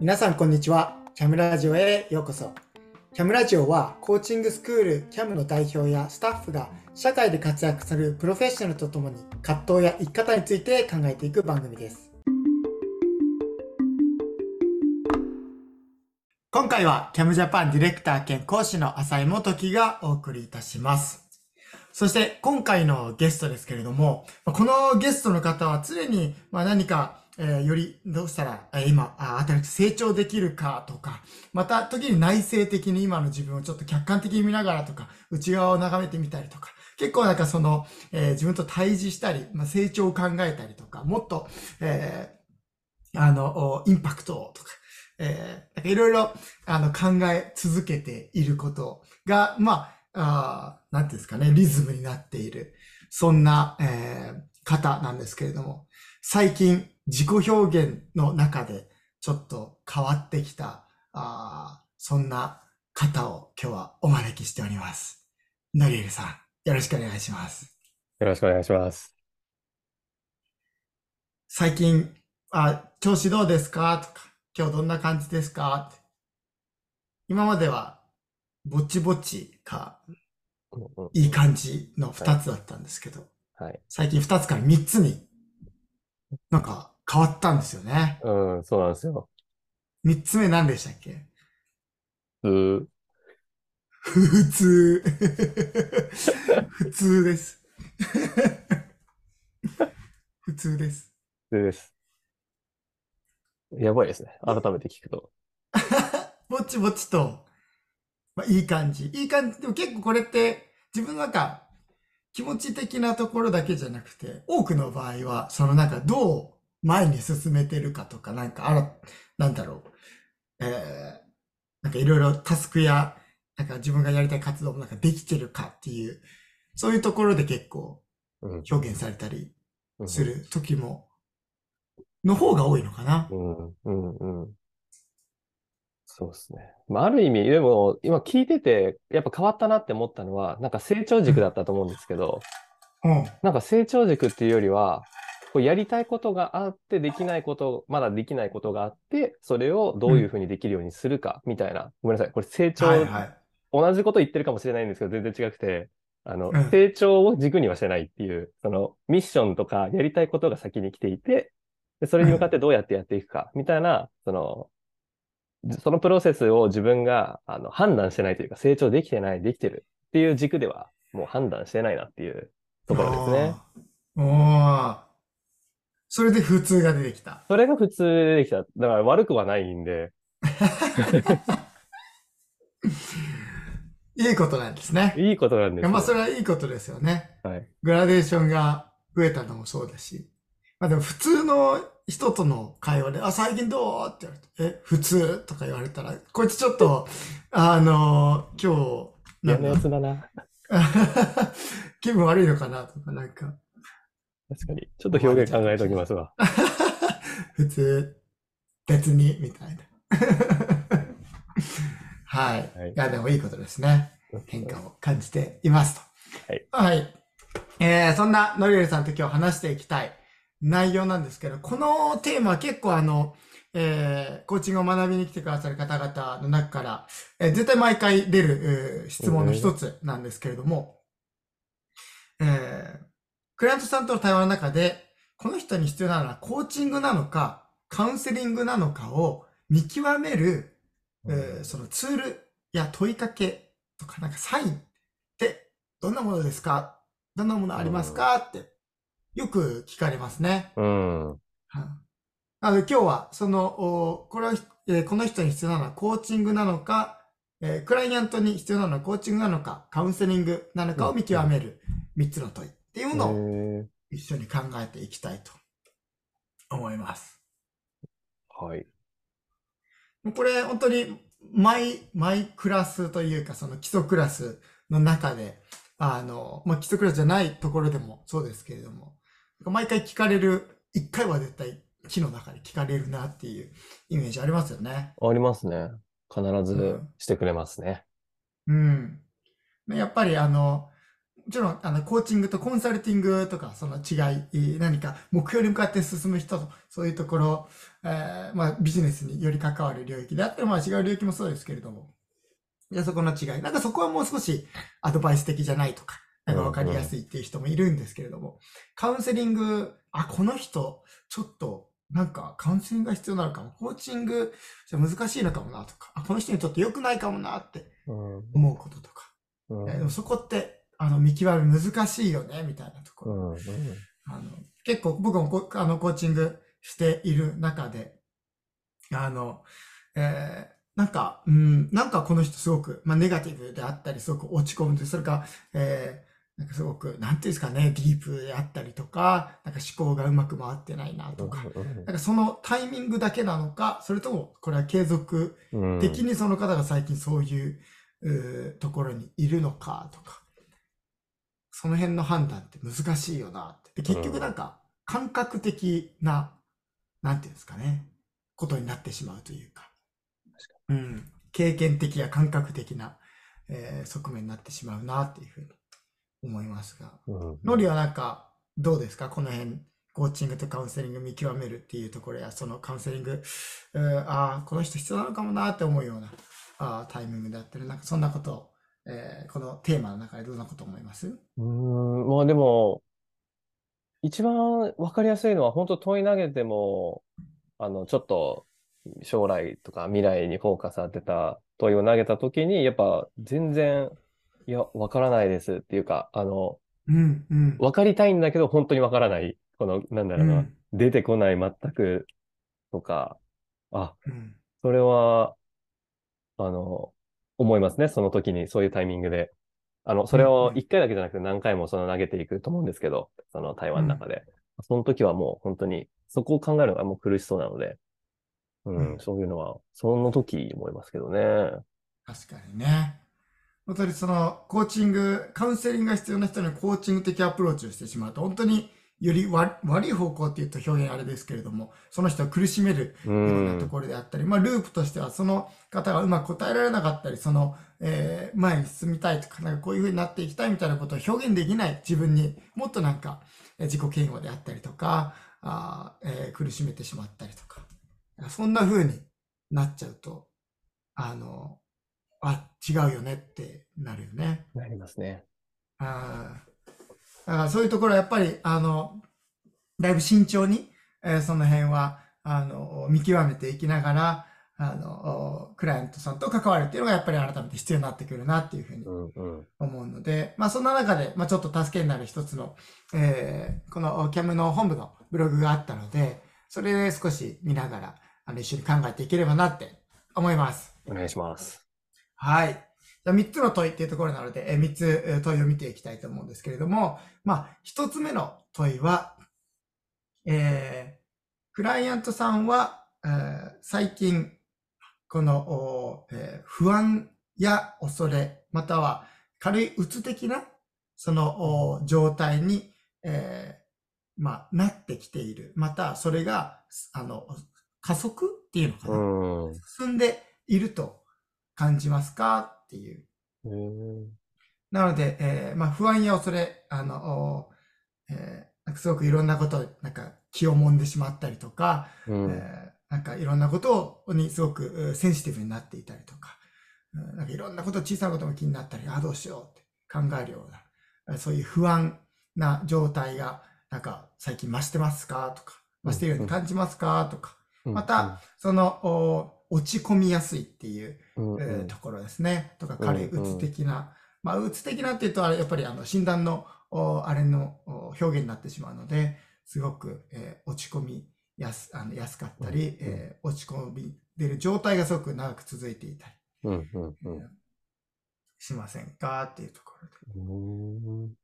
皆さんこんにちは。キャムラジオへようこそ。キャムラジオはコーチングスクールキャムの代表やスタッフが社会で活躍するプロフェッショナルとともに葛藤や生き方について考えていく番組です。今回はキャムジャパンディレクター兼講師の浅井元樹がお送りいたします。そして今回のゲストですけれども、このゲストの方は常にま何かえーよりどうしたら、えー今、新しく成長できるかとか、また時に内省的に今の自分をちょっと客観的に見ながらとか、内側を眺めてみたりとか、結構なんかその、えー自分と対峙したり、まあ、成長を考えたりとか、もっと、えーあの、インパクトとか、えーなんかいろいろ、あの、考え続けていることが、まあ、あなんていうんですかね、リズムになっている、そんな、えー方なんですけれども、最近自己表現の中でちょっと変わってきた、あーそんな方を今日はお招きしております。ノリエルさん、よろしくお願いします。よろしくお願いします。最近、あ、調子どうですか？とか、今日どんな感じですか？今までは、ぼちぼちか、うんうんいい感じの二つだったんですけど、はい。最近二つから三つに、なんか変わったんですよね。うん、そうなんですよ。三つ目何でしたっけ？普普通。普通です。普通です。通です。やばいですね。改めて聞くと。ぼちぼちと、まあ、いい感じ。いい感じ。でも結構これって、自分の中、気持ち的なところだけじゃなくて、多くの場合は、そのなんかどう前に進めてるかとか、なんかあら、なんだろう。えー、なんかいろいろタスクや、なんか自分がやりたい活動もなんかできてるかっていう、そういうところで結構うん。表現されたりうんする時も、の方が多いのかな。うん、うん、うん。そうですね。まあ、ある意味、でも、今聞いてて、やっぱ変わったなって思ったのは、なんか成長軸だったと思うんですけど、うん。なんか成長軸っていうよりは、こうやりたいことがあって、できないこと、まだできないことがあって、それをどういうふうにできるようにするか、みたいな。ごめんなさい。これ成長、はいはい。同じこと言ってるかもしれないんですけど、全然違くて、あの、うん成長を軸にはしてないっていう、その、ミッションとかやりたいことが先に来ていて、でそれに向かってどうやってやっていくか、みたいな、その、そのプロセスを自分があの判断してないというか、成長できてない、できてるっていう軸では、もう判断してないなっていうところですね。おー。おーそれで普通が出てきた。それが普通でできた。だから悪くはないんで、いいことなんですね。いいことなんですよ。いやまあ、それはいいことですよね。はい。グラデーションが増えたのもそうだし。まあでも普通の人との会話で、あ、最近どう？って言われて、え、普通？とか言われたら、こいつちょっと、あの今日、嫌なやつだな。か 気分悪いのかなとか、なんか、確かに。ちょっと表現考えておきますわ。普通、別に、みたいな。はい。はいいや、でもいいことですね。変化を感じていますと。はい。はい。えー、そんなノリエルさんと今日話していきたい内容なんですけど、このテーマは結構あの、えー、コーチングを学びに来てくださる方々の中から、えー絶対毎回出る、えー質問の一つなんですけれども、えー、クライアントさんとの対話の中で、この人に必要なのはコーチングなのか、カウンセリングなのかを見極める、えーそのツールや問いかけとかなんかサインってどんなものですか？どんなものありますか？ってよく聞かれますね。うん。はいなので今日はその、おこれは、えーこの人に必要なのはコーチングなのか、えークライアントに必要なのはコーチングなのか、カウンセリングなのかを見極める3つの問いっていうのをへ一緒に考えていきたいと思います。ーはい。これ本当にマイ、マイクラスというかその基礎クラスの中で、あの、まあ、基礎クラスじゃないところでもそうですけれども、毎回聞かれる、一回は絶対木の中で聞かれるなっていうイメージありますよね。ありますね。必ずうんしてくれますね。うん。やっぱりあの、ちろん、あの、コーチングとコンサルティングとか、その違い、何か目標に向かって進む人と、そういうところ、えー、まあ、ビジネスにより関わる領域であってまあ、違う領域もそうですけれども、いや、そこの違い。なんかそこはもう少しアドバイス的じゃないとか、なんかわかりやすいっていう人もいるんですけれども、カウンセリング、あ、この人、ちょっと、なんかカウンセリングが必要なのかも、コーチングじゃ難しいのかもなとか、あ、この人にとって良くないかもなって思うこととか。うん、えでもそこって、あの、見極め難しいよね、みたいなとこ。ろ。うんうん、あの結構僕もこあのコーチングしている中で、あの、えー、なんか、うん、なんかこの人すごく、まあ、ネガティブであったり、すごく落ち込むと、それか、えー、なんかすごく、なんていうんですかね、ディープであったりとか、なんか思考がうまく回ってないなとか、なんかそのタイミングだけなのか、それとも、これは継続的にその方が最近そういう、うところにいるのかとか、その辺の判断って難しいよなって。結局なんか、感覚的な、なんていうんですかね、ことになってしまうというか。うん、経験的や感覚的な、えー、側面になってしまうなっていうふうに思いますが、ノリはなんかどうですか？この辺コーチングとカウンセリング見極めるっていうところやそのカウンセリング、えー、ああこの人必要なのかもなって思うようなあタイミングであったりなんかそんなことを、えー、このテーマの中でどんなこと思います？うんまあでも一番わかりやすいのは本当問い投げてもあのちょっと将来とか未来にフォーカス当てた問いを投げたときに、やっぱ全然、いや、わからないですっていうか、あの、うんうん、わかりたいんだけど、本当にわからない。この、なんだろうな、うん、出てこない全くとか、あ、うん、それは、あの、思いますね。その時に、そういうタイミングで。あの、それを一回だけじゃなくて何回もその投げていくと思うんですけど、その台湾の中で。その時はもう本当に、そこを考えるのがもう苦しそうなので、うん、そういうのは、その時思いますけどね。確かにね。本当にその、コーチング、カウンセリングが必要な人にコーチング的アプローチをしてしまうと、本当により悪い方向って言うと表現あれですけれども、その人を苦しめるようなところであったり、まあ、ループとしてはその方がうまく答えられなかったり、その、えー、前に進みたいとか、なんかこういう風になっていきたいみたいなことを表現できない。自分にもっとなんか、自己嫌悪であったりとか、あえー、苦しめてしまったりとか、そんな風になっちゃうと、あの、あ、違うよねってなるよね。なりますね。あだからそういうところはやっぱり、あの、だいぶ慎重に、えー、その辺は、あの、見極めていきながら、あの、クライアントさんと関わるっていうのがやっぱり改めて必要になってくるなっていうふうに思うので、うんうん、まあそんな中で、まあちょっと助けになる一つの、えー、このキャムの本部のブログがあったので、それで少し見ながら、あの、一緒に考えていければなって思います。お願いします。はい。じゃあ3つの問いっていうところなので、え3つ問いを見ていきたいと思うんですけれども、まあ、1つ目の問いは、えー、クライアントさんは、えー、最近、この、えー、不安や恐れ、または軽い鬱的な、その状態に、えー、まあ、なってきている。また、それが、あの、加速っていうのかな、うん、進んでいると感じますか？っていう。なので、えー、まあ、不安や恐れ、あの、えー、なんかすごくいろんなこと、なんか気をもんでしまったりとか、うん、えー、なんかいろんなことにすごくセンシティブになっていたりとか、なんかいろんなこと、小さなことも気になったり、あ、どうしようって考えるような、そういう不安な状態が、なんか最近増してますか？とか、増しているように感じますか？とか、また、その、落ち込みやすいっていう、えところですね。とか、軽いうつ的な。まあ、うつ的なっていうと、やっぱりあの診断の、あれの表現になってしまうので、すごく、えー、落ち込みやすあの安かったり、えー、落ち込み出る状態がすごく長く続いていたり、しませんかっていうところで。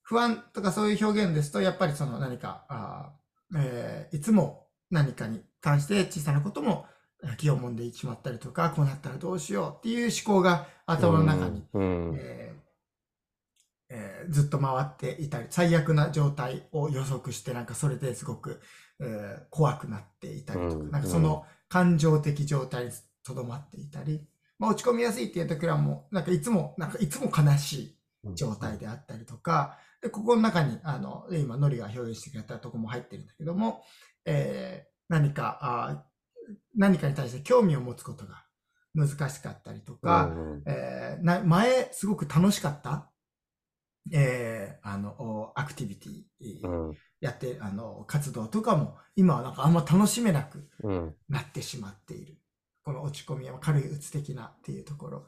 不安とかそういう表現ですと、やっぱりその何か、あえー、いつも何かに関して小さなことも気をもんでしまったりとか、こうなったらどうしようっていう思考が頭の中に、ええー、ずっと回っていたり、最悪な状態を予測して、なんかそれですごく、えー、怖くなっていたりとか、なんかその感情的状態にとどまっていたり、まあ、落ち込みやすいっていう時はもう、なんかいつも、なんかいつも悲しい。状態であったりとか、で、ここの中に、あの、今、ノリが表現してくれたとこも入ってるんだけども、えー、何かあ、何かに対して興味を持つことが難しかったりとか、うんうんえーな前、すごく楽しかった、えーあの、アクティビティ、うんやって、あの、活動とかも、今はなんかあんま楽しめなくうんなってしまっている。この落ち込みは軽い鬱的なっていうところで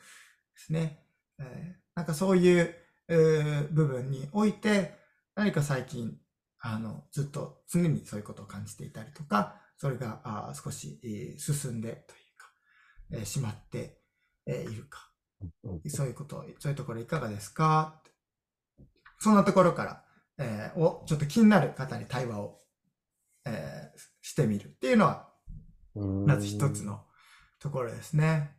すね。えーなんかそういう、えー部分において、何か最近、あの、ずっと常にそういうことを感じていたりとか、それが少し、えー進んでというか、えーしまって、えーいるか。うんそういうこと、そういうところいかがですか？そんなところから、えーを、ちょっと気になる方に対話を、えーしてみるっていうのは、うんまず一つのところですね。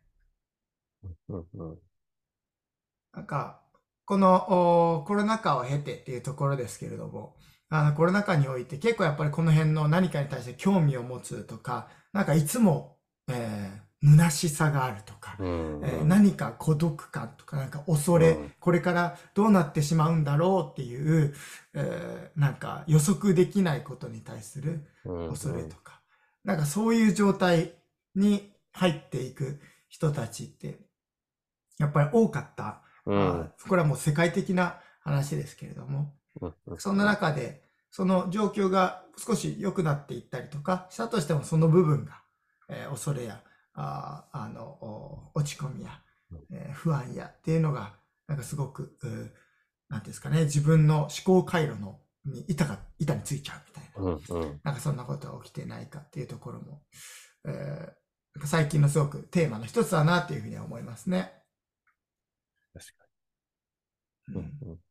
なんか、このおコロナ禍を経てっていうところですけれども、あのコロナ禍において結構やっぱりこの辺の何かに対して興味を持つとか、なんかいつも、えー虚しさがあるとか、うん。えー何か孤独感とか、なんか恐れ、うん。これからどうなってしまうんだろうっていう、えーなんか予測できないことに対するうん。恐れとか、なんかそういう状態に入っていく人たちって、やっぱり多かった。うん。これはもう世界的な話ですけれども、うんうんそんな中で、その状況が少し良くなっていったりとかしたとしても、その部分が、えー恐れや、あーあの、お落ち込みや、えー不安やっていうのが、なんかすごく、なんていうんですかね、自分の思考回路のに板が、板についちゃうみたいな。うんうんなんかそんなことが起きてないかっていうところも、えー最近のすごくテーマの一つだなっていうふうには思いますね。確かうんに。うんうんい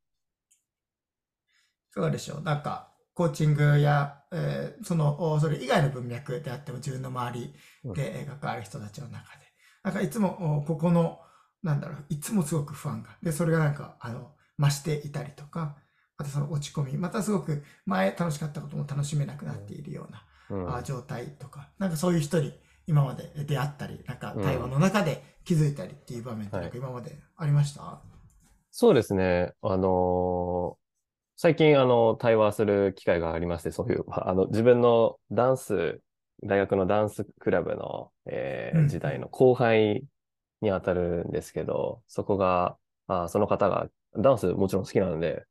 かがでしょう？なんか、コーチングや、えーその、おそれ以外の文脈であっても自分の周りでえー関わる人たちの中で、なんかいつも、おここの、なんだろう、いつもすごく不安が、で、それがなんか、あの、増していたりとか、またその落ち込み、またすごく前楽しかったことも楽しめなくなっているような、うん。あ状態とか、なんかそういう人に今まで出会ったり、なんか対話の中で気づいたりっていう場面ってなんか今までありました、そうですね。あのー最近、あの、対話する機会がありまして、そういう、ま ああの、自分のダンス、大学のダンスクラブの、えーうん。時代の後輩に当たるんですけど、そこが、あ、その方がダンスもちろん好きなので、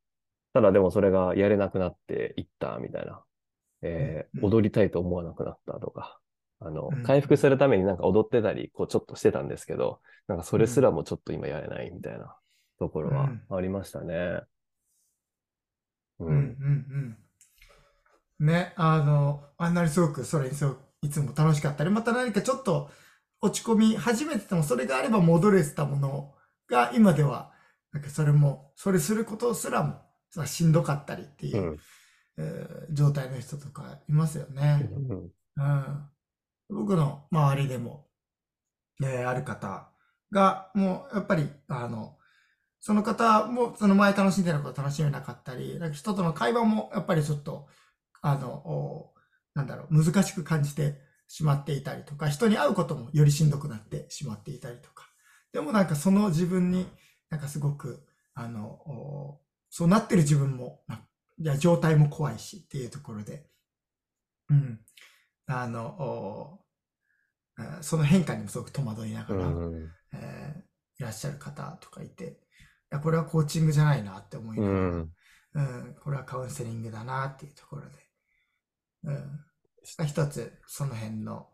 ただでもそれがやれなくなっていったみたいな、えーうんうん。踊りたいと思わなくなったとか、あのうん、回復するためになんか踊ってたり、こうちょっとしてたんですけど、なんかそれすらもちょっと今やれないみたいなところはありましたね。ううん、うん、うん。ね、あの、あんなにすごくそれにすごくいつも楽しかったり、また何かちょっと落ち込み始めてても、それがあれば戻れてたものが今では、なんかそれも、それすることすらもさしんどかったりっていうう、ん。えー状態の人とかいますよね。うんうん、僕の周りでも、えーある方が、もうやっぱり、あの、その方もその前楽しんでたこと楽しめなかったり、なんか人との会話もやっぱりちょっと、あの、おなんだろう、難しく感じてしまっていたりとか、人に会うこともよりしんどくなってしまっていたりとか。でもなんかその自分になんかすごく、あの、おそうなってる自分も、ないや、状態も怖いしっていうところで、うん。あの、その変化にもすごく戸惑いながら、うん。えーいらっしゃる方とかいて、いや、これはコーチングじゃないなって思いながら、うん。うん、これはカウンセリングだなっていうところで、うん、一つその辺の、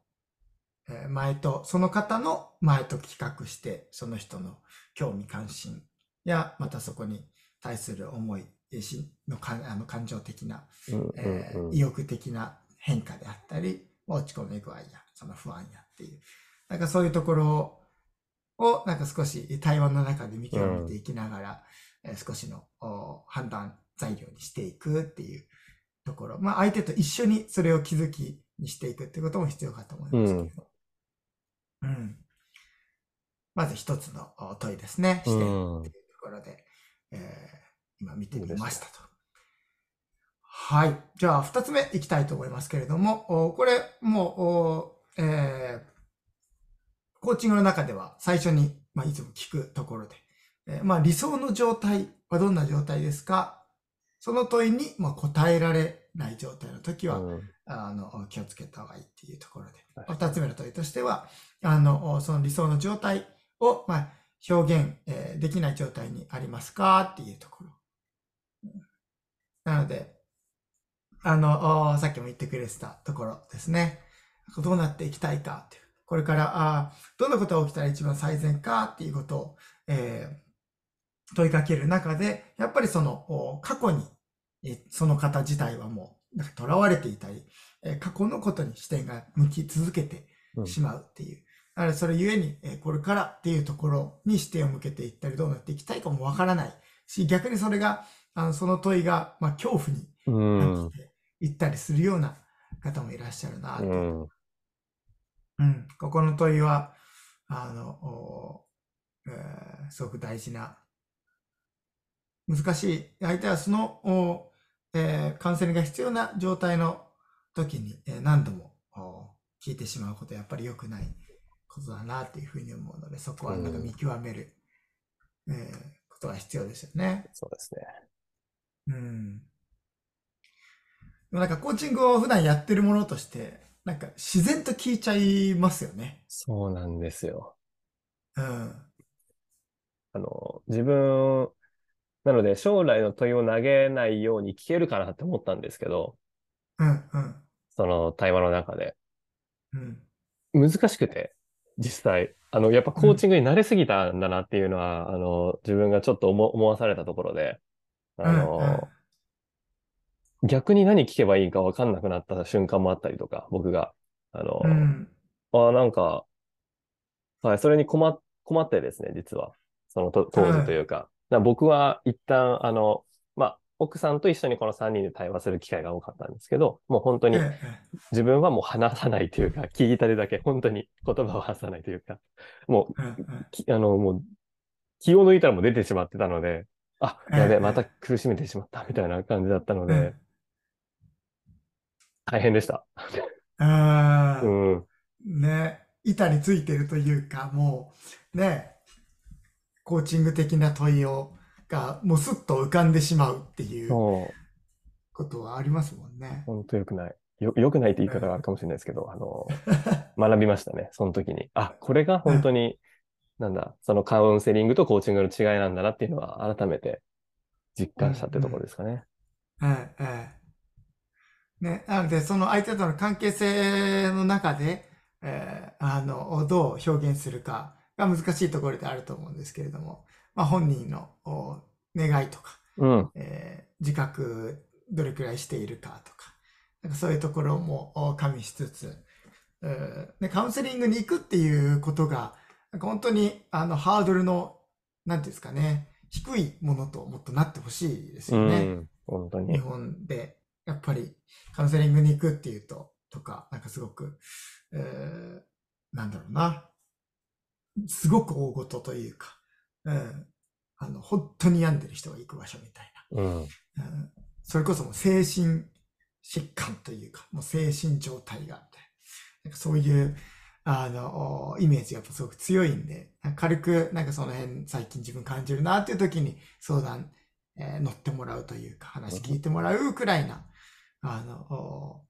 えー前と、その方の前と比較して、その人の興味関心や、またそこに対する思い、のかあの感情的な、うんえーうん。意欲的な変化であったり、落ち込み具合や、その不安やっていう、なんかそういうところを、なんか少し対話の中で見極めていきながら、えー少しのお判断材料にしていくっていうところ。まあ相手と一緒にそれを気づきにしていくってことも必要かと思いますけれど。うん。まず一つのお問いですね。してっていうところで、えー今見てみましたと。はい。じゃあ二つ目いきたいと思いますけれども、おこれもう、おえーコーチングの中では最初に、まあ、いつも聞くところで、えーまあ、理想の状態はどんな状態ですか？その問いに、まあ、答えられない状態の時は、うんあの、気をつけた方がいいっていうところで。はい二つ目の問いとしては、あの、その理想の状態を、まあ、表現、えーできない状態にありますかっていうところ。うんなので、あの、おさっきも言ってくれてたところですね。どうなっていきたいかっていう。これから、あーどんなことが起きたら一番最善かっていうことを、えー問いかける中で、やっぱりその、お過去に、えその方自体はもう、なんか囚われていたり、えー過去のことに視点が向き続けてうんしまうっていう。だからそれゆえに、えーこれからっていうところに視点を向けていったり、どうなっていきたいかもわからないし、逆にそれが、あのその問いが、まあ、恐怖にうん感じていったりするような方もいらっしゃるなと。うんうん、ここの問いは、あの、おえーすごく大事な、難しい。相手はその、おえーカウンセリングが必要な状態の時に、えー何度もお聞いてしまうことはやっぱり良くないことだなっていうふうに思うので、そこはなんか見極める、えーことが必要ですよね。そうですね。うん。でもなんかコーチングを普段やってるものとして、なんか自然と聞いちゃいますよね。そうなんですよ。うん。あの、自分、なので将来の問いを投げないように聞けるかなって思ったんですけど、うん、うん、その対話の中で。うん。難しくて、実際。あの、やっぱコーチングに慣れすぎたんだなっていうのは、あの、自分がちょっと思思わされたところで、あの、逆に何聞けばいいか分かんなくなった瞬間もあったりとか、僕が。あの、うん、うん、あなんか、はい、それに困っ、困ってですね、実は。そのと当時というか。だから僕は一旦、あの、まあ、奥さんと一緒にこの3人で対話する機会が多かったんですけど、もう本当にええ自分はもう話さないというか、聞いたりだけ、本当に言葉を発さないというか、もうあの、もう、気を抜いたらもう出てしまってたので、あ、やべまた苦しめてしまった、みたいな感じだったのうんで、大変でした。あうーん。ね、板についてるというか、もう、ね、コーチング的な問いを、が、もうスッと浮かんでしまうっていうことはありますもんね。本当良くない。よ、良くないって言い方があるかもしれないですけど、あの、学びましたね、その時に。あ、これが本当に、なんだ、そのカウンセリングとコーチングの違いなんだなっていうのは改めて実感したってところですかね。ええ、ええ。ね、なので、その相手との関係性の中で、えーあの、どう表現するかが難しいところであると思うんですけれども、まあ、本人のお願いとか、うん。えー自覚どれくらいしているかとか、なんかそういうところもお加味しつつ、えーね、カウンセリングに行くっていうことが、なんか本当にあのハードルの、なんていうんですかね、低いものともっとなってほしいですうよね。ん。本当日に。本で、やっぱりカウンセリングに行くっていうと、とか、なんかすごく、えーなんだろうな、すごく大事というか、うん、あの、本当に病んでる人が行く場所みたいうん。な。うん、それこそもう精神疾患というか、もう精神状態があって、なんかそういう、あの、イメージがやっぱすごく強いんで、軽くなんかその辺最近自分感じるなっていう時に相談、えー乗ってもらうというか、話聞いてもらうくらいな、あの、お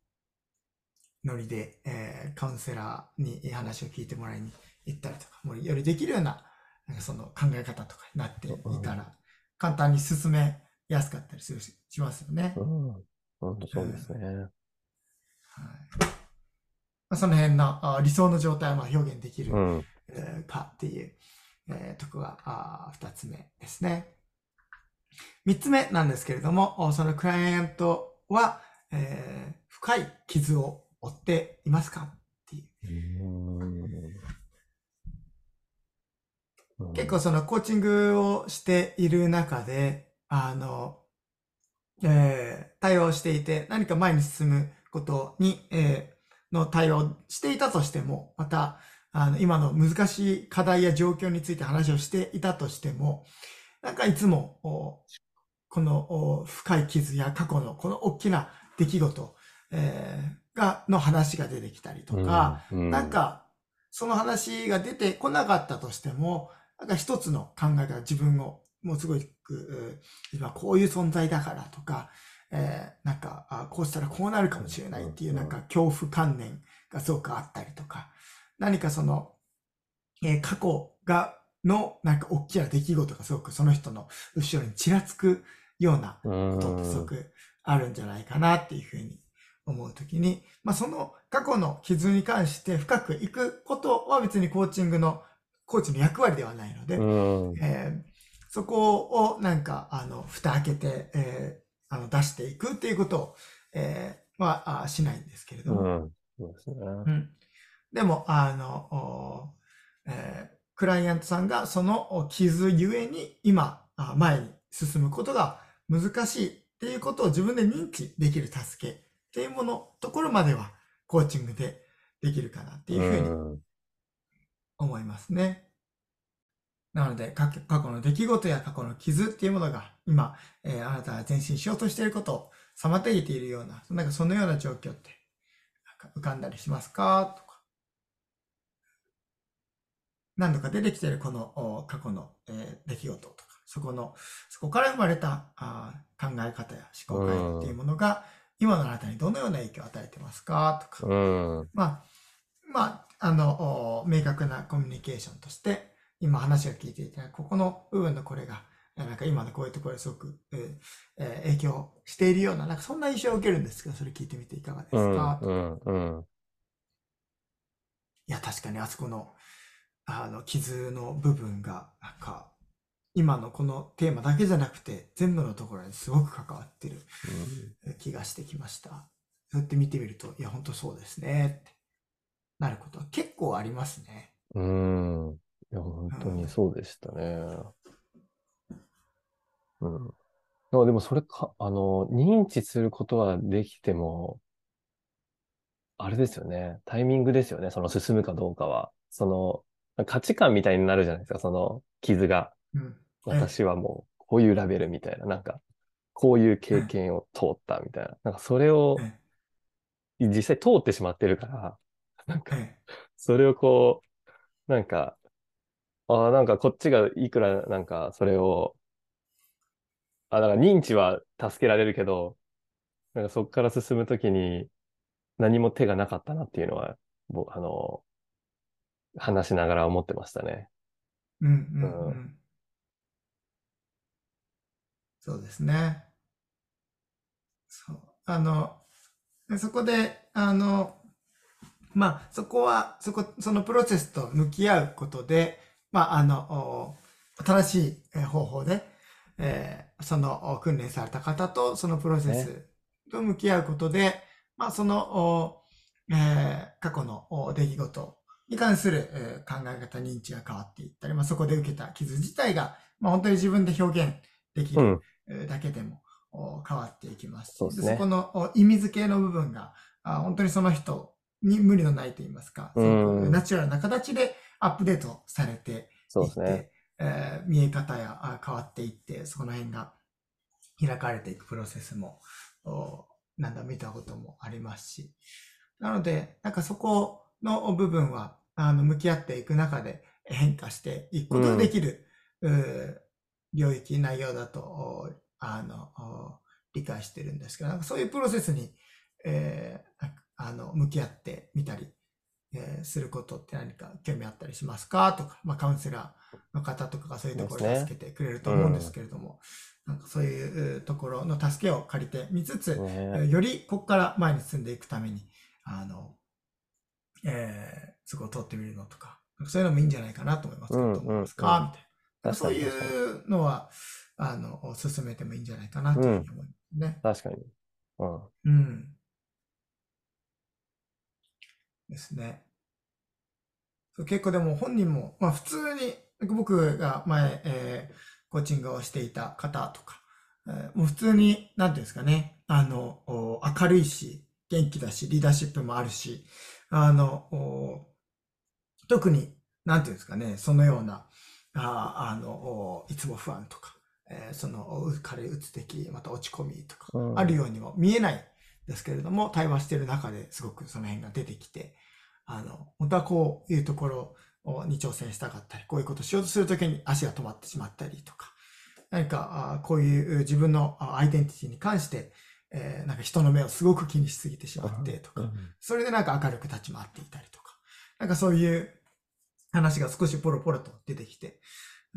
ノリで、えーカウンセラーに話を聞いてもらいに行ったりとか、もうよりできるような、なんかその考え方とかになっていたら、簡単に進めやすかったりするししますよね。うん。本当そうですね。はいまあ、その辺のあ理想の状態をまあ表現できる、かっていう、えーとこがあー二つ目ですね。三つ目なんですけれども、おそのクライアントは、えー深い傷を負っていますか？っていう。うん結構そのコーチングをしている中で、あの、えー対応していて何か前に進むことに、えーの対応をしていたとしても、また、あの、今の難しい課題や状況について話をしていたとしても、なんかいつも、おこのお深い傷や過去のこの大きな出来事、えーが、の話が出てきたりとか、うん、なんか、その話が出てこなかったとしても、なんか一つの考えが自分をもうすごいく、今こういう存在だからとか、えー、なんかあ、こうしたらこうなるかもしれないっていうなんか恐怖観念がすごくあったりとか、何かその、えー、過去が、のなんか大きな出来事がすごくその人の後ろにちらつくようなことってすごくあるんじゃないかなっていうふうに思うときに、まあその過去の傷に関して深くいくことは別にコーチングの、コーチの役割ではないので、えー、そこをなんか、あの、蓋開けて、えー、あの出していくっていうことを、えー、はあしないんですけれども。うん、そうですね。うん。でも、あの、えー、クライアントさんがその傷ゆえに今、前に進むことが難しいっていうことを自分で認知できる助けっていうもの、ところまではコーチングでできるかなっていうふうに思いますね。なので、過去の出来事や過去の傷っていうものが今、えー、あなたが前進しようとしていることを妨げているような、なんかそのような状況って、浮かんだりしますか？とか。何度か出てきているこの過去の、えー、出来事とか、そこの、そこから生まれたあ考え方や思考回路っていうものが、今のあなたにどのような影響を与えてますかとか、まあ、まあ、あの、明確なコミュニケーションとして、今話を聞いていて、ここの部分のこれが、なんか今のこういうところですごく、えー、影響しているような、なんかそんな印象を受けるんですけど、それ聞いてみていかがですか、うんうんうん、いや、確かにあそこの、あの、傷の部分が、なんか、今のこのテーマだけじゃなくて、全部のところにすごく関わってる気がしてきました。そうやって見てみると、いや、本当そうですね、ってなることは結構ありますね。うん。いや、本当にそうでしたね。うん。でもそれか、あの、認知することはできても、あれですよね。タイミングですよね。その進むかどうかは。その、価値観みたいになるじゃないですか。その傷が。うん、私はもう、こういうラベルみたいな。なんか、こういう経験を通ったみたいな。なんかそれを、実際通ってしまってるから、なんか、それをこう、なんか、ああ、なんかこっちがいくらなんかそれを、あ、だから認知は助けられるけど、なんかそこから進むときに何も手がなかったなっていうのは、ぼあの、話しながら思ってましたね。うんうん、うん、そうですね。そう。あの、そこで、あの、まあ、そこは、そこ、そのプロセスと向き合うことで、まあ、あの、新しい方法で、えー、その訓練された方とそのプロセスと向き合うことで、ね、まあ、その、えー、過去の出来事に関する、えー、考え方、認知が変わっていったり、まあ、そこで受けた傷自体が、まあ、本当に自分で表現できるだけでも、変わっていきます。そ、ね、この意味付けの部分が、あ本当にその人に無理のないと言いますか、ナチュラルな形でアップデートされていって、そうですねえー、見え方や変わっていって、そこの辺が開かれていくプロセスも、なんだ、見たこともありますし。なので、なんかそこの部分は、あの、向き合っていく中で変化していくことができる、うん、領域、内容だと、あの、理解してるんですけど、そういうプロセスに、えー、あの、向き合ってみたり、えー、することって何か興味あったりしますか？とか、まあ、カウンセラーの方とかがそういうところを助けてくれると思うんですけれども、ねうん、なんかそういうところの助けを借りてみつつ、ね、よりここから前に進んでいくために、あの、えー、そこを通ってみるのとか、そういうのもいいんじゃないかなと思います。うんうん、どう思いますか？みたいな。そういうのは、あの、進めてもいいんじゃないかなというふうに思いますね。確かに。うん。うんですね。結構でも本人も、まあ普通に、僕が前、えー、コーチングをしていた方とか、えー、もう普通に、なんていうんですかね、あの、明るいし、元気だし、リーダーシップもあるし、あの、特に、なんていうんですかね、そのような、ああの、いつも不安とか、えー、その、軽いうつ的、また落ち込みとか、あるようにも見えないですけれども、対話している中ですごくその辺が出てきて、あの、本当はこういうところに挑戦したかったり、こういうことをしようとするときに足が止まってしまったりとか、何か、あこういう自分のあアイデンティティに関して、えーなんか人の目をすごく気にしすぎてしまってとか、それでなんか明るく立ち回っていたりとか、なんかそういう話が少しポロポロと出てきて、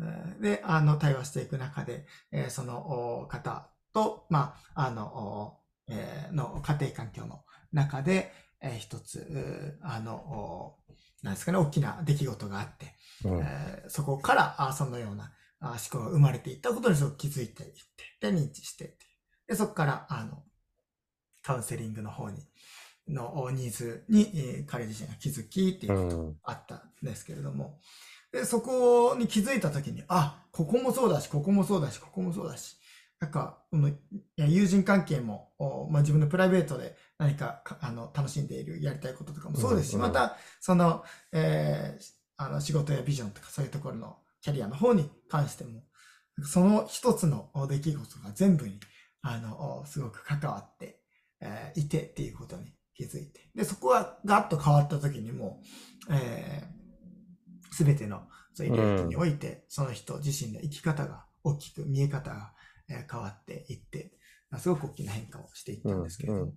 えーで、あの、対話していく中で、えーそのお方と、まあ、あの、おえーの家庭環境の中で、えー一つ、あの、おなんですかね、大きな出来事があって、うん。えーそこから、あそのようなあ思考が生まれていったことにすごく気づいていって、で、認知してで、そこから、あの、カウンセリングの方に、のおニーズに、えー彼自身が気づきっていううこと。あったんですけれども、で、そこに気づいたときに、あ、ここもそうだし、ここもそうだし、ここもそうだし、なんか、この友人関係も、おまあ、自分のプライベートで何かかあの楽しんでいる、やりたいこととかもそうですし、また、その、えーあの仕事やビジョンとかそういうところのキャリアの方に関しても、その一つのお出来事が全部に、あの、おすごく関わって、えーいてっていうことに気づいて。で、そこがガッと変わった時にも、えすべてのそういう領域において、その人自身の生き方が大きく見え方が、えー変わっていって、まあすごく大きな変化をしていったんですけれども。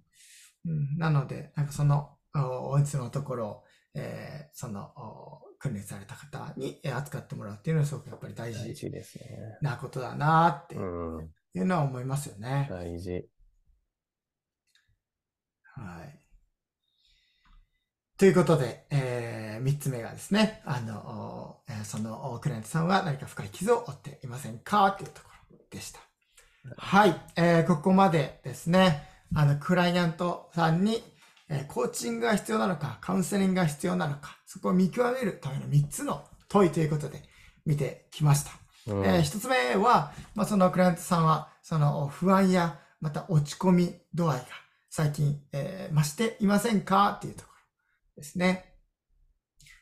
うんなので、なんかその、おお家のところを、えーその、お訓練された方にえー扱ってもらうっていうのはすごくやっぱり大大事事ですね。なことだなっていうん。うのは思いますよね。大事。はい。ということで、えー、三つ目がですね、あの、そのおクライアントさんは何か深い傷を負っていませんか？というところでした。はい。えー、ここまでですね、あの、クライアントさんに、えーコーチングが必要なのか、カウンセリングが必要なのか、そこを見極めるための三つの問いということで見てきました。うんえー一つ目は、まあ、そのクライアントさんは、その不安や、また落ち込み度合いが最近、えー増していませんか？っていうところですね。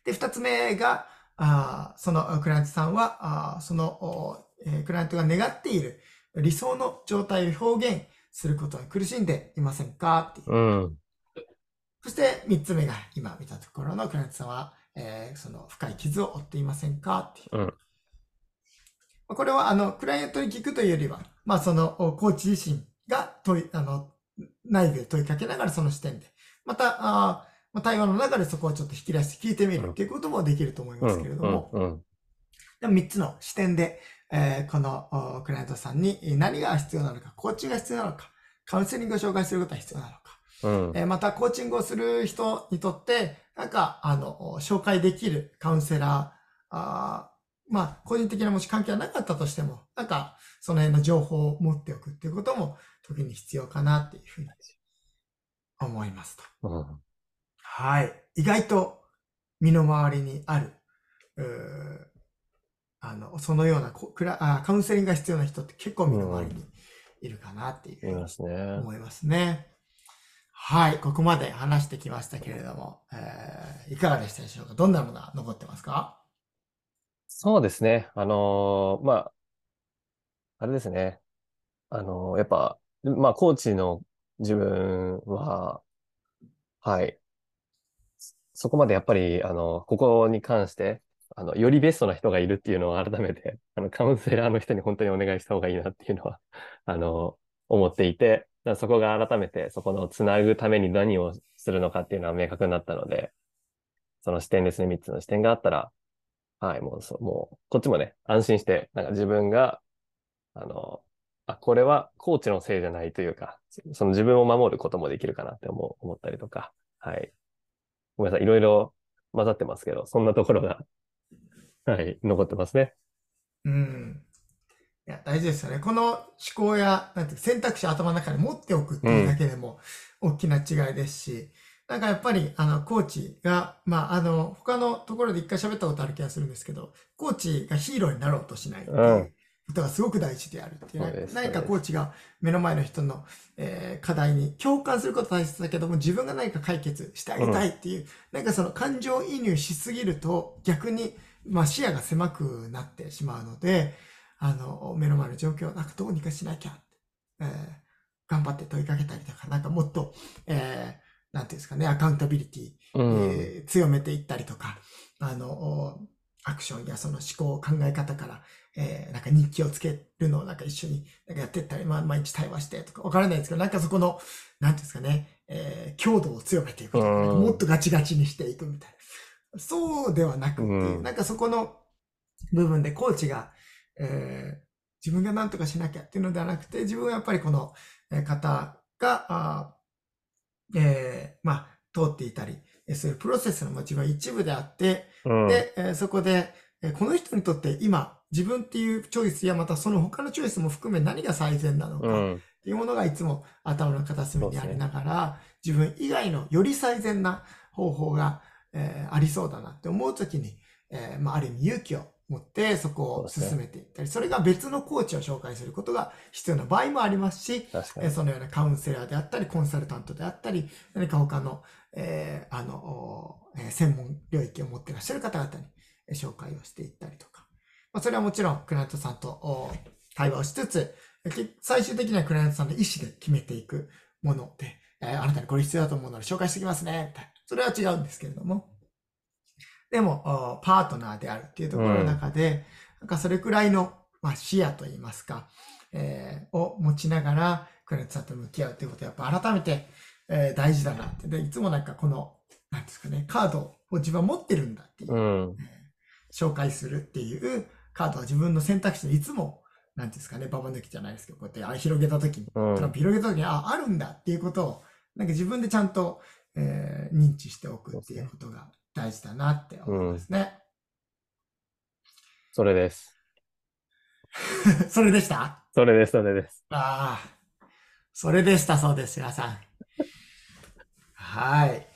で、二つ目が、あーそのクライアントさんは、あーその、おえークライアントが願っている理想の状態を表現することに苦しんでいませんか？っていう。うん。そして三つ目が今見たところのクライアントさんは、えーその深い傷を負っていませんか？っていう。うんまあこれはあのクライアントに聞くというよりは、まあそのおコーチ自身が問い、あの、内部で問いかけながらその視点で、また、あーまあ対話の中でそこをちょっと引き出して聞いてみるっていうこともできると思いますけれども、うん。うん。でも3つの視点で、えーこのおクライアントさんに何が必要なのか、コーチングが必要なのか、カウンセリングを紹介することが必要なのか、うん。えーまたコーチングをする人にとって、なんか、あの、紹介できるカウンセラー、あーまあ、個人的なもし関係はなかったとしても、なんか、その辺の情報を持っておくっていうことも、時に必要かなっていうふうに思いますと。うん。はい。意外と身の回りにある、あの、そのようなこクラあカウンセリングが必要な人って結構身の回りにいるかなっていうふうにいますね。思いますね。はい。ここまで話してきましたけれども、えーいかがでしたでしょうか？どんなものが残ってますか？そうですね。あのーまあ、あれですね。あのーやっぱ、まあ、コーチの自分は、はい。そこまでやっぱり、あの、ここに関して、あの、よりベストな人がいるっていうのを改めて、あの、カウンセラーの人に本当にお願いした方がいいなっていうのは、あの、思っていて、だそこが改めて、そこのつなぐために何をするのかっていうのは明確になったので、その視点ですね、3つの視点があったら、はい、もうそう、もう、こっちもね、安心して、なんか自分が、あの、あ、これはコーチのせいじゃないというか、その自分を守ることもできるかなって思う、思ったりとか、はい。ごめんなさい、いろいろ混ざってますけど、そんなところが、はい、残ってますね。うん。いや、大事ですよね。この思考や、なんて選択肢を頭の中に持っておくっていうだけでも大きな違いですし、なんかやっぱり、あの、コーチが、まあ、あの、他のところで一回喋ったことある気がするんですけど、コーチがヒーローになろうとしないっていううんことがすごく大事であるっていうね。そう何かコーチが目の前の人の、えー課題に共感することは大切だけども、自分が何か解決してあげたいっていう、なんかその感情移入しすぎると逆に、まあ、視野が狭くなってしまうので、あの、目の前の状況をなんかどうにかしなきゃえー頑張って問いかけたりとか、なんかもっと、えーなんていうんですかね、アカウンタビリティ、うん。えー強めていったりとか、あの、おアクションやその思考、考え方から、えーなんか日記をつけるのをなんか一緒になんかやってったり、まあ、毎日対話してとかわからないですけど、なんかそこの、なんていうんですかね、えー強度を強めていくとか、もっとガチガチにしていくみたいな。そうではなくっていう、うんなんかそこの部分でコーチが、えー自分が何とかしなきゃっていうのではなくて、自分はやっぱりこのえー方が、あーえーまあ、通っていたり、えーそういうプロセスのもちろん一部であって、うん。で、えーそこで、えーこの人にとって今、自分っていうチョイスやまたその他のチョイスも含め何が最善なのかっうん。ていうものがいつも頭の片隅にありながら、自分以外のより最善な方法が、えーありそうだなって思うときに、えーまあ、ある意味勇気を持ってそこを進めていったり、それが別のコーチを紹介することが必要な場合もありますし。えーそのようなカウンセラーであったり、コンサルタントであったり、何か他の、えーあの、おえー専門領域を持っていらっしゃる方々にえー紹介をしていったりとか。まあ、それはもちろん、クライアントさんとお対話をしつつ、最終的にはクライアントさんの意思で決めていくもので、えーあなたにこれ必要だと思うので紹介してきますね、みたいな。それは違うんですけれども。でも、おパートナーであるっていうところの中で、なんかそれくらいの、まあ、視野といいますか、えーを持ちながら、クライアントさんと向き合うっていうことは、やっぱ改めて、えー大事だなって。で、いつもなんかこの、なんですかね、カードを自分は持ってるんだっていう、うん。えー紹介するっていうカードは自分の選択肢でいつも、なんですかね、ババ抜きじゃないですけど、こうやってあ広げたときに、うんトランプ広げたときに、あ、あるんだっていうことを、なんか自分でちゃんと、えー認知しておくっていうことが大事だなって思いますね。それです。それでした？それです、それです。ああ、それでしたそうです、皆さん。はい。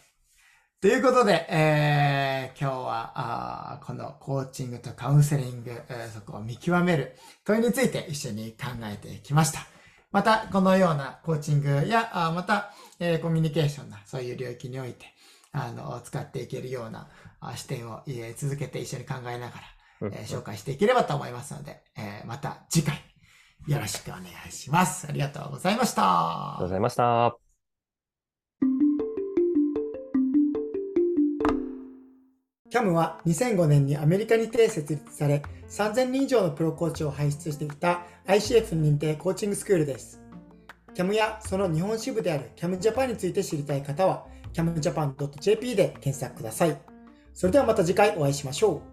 ということで、えー今日はあーこのコーチングとカウンセリング、えーそこを見極める問いについて一緒に考えてきました。また、このようなコーチングや、あーまた、えーコミュニケーションな、そういう領域において、あの、使っていけるようなあ視点を、えー続けて一緒に考えながら、うんえー紹介していければと思いますので、えーまた次回よろしくお願いします。ありがとうございました。ありがとうございました。CAM は2005年にアメリカにて設立され、3000人以上のプロコーチを輩出してきた ICF 認定コーチングスクールです。CAM やその日本支部である CAM Japan について知りたい方は、camjapan.jp で検索ください。それではまた次回お会いしましょう。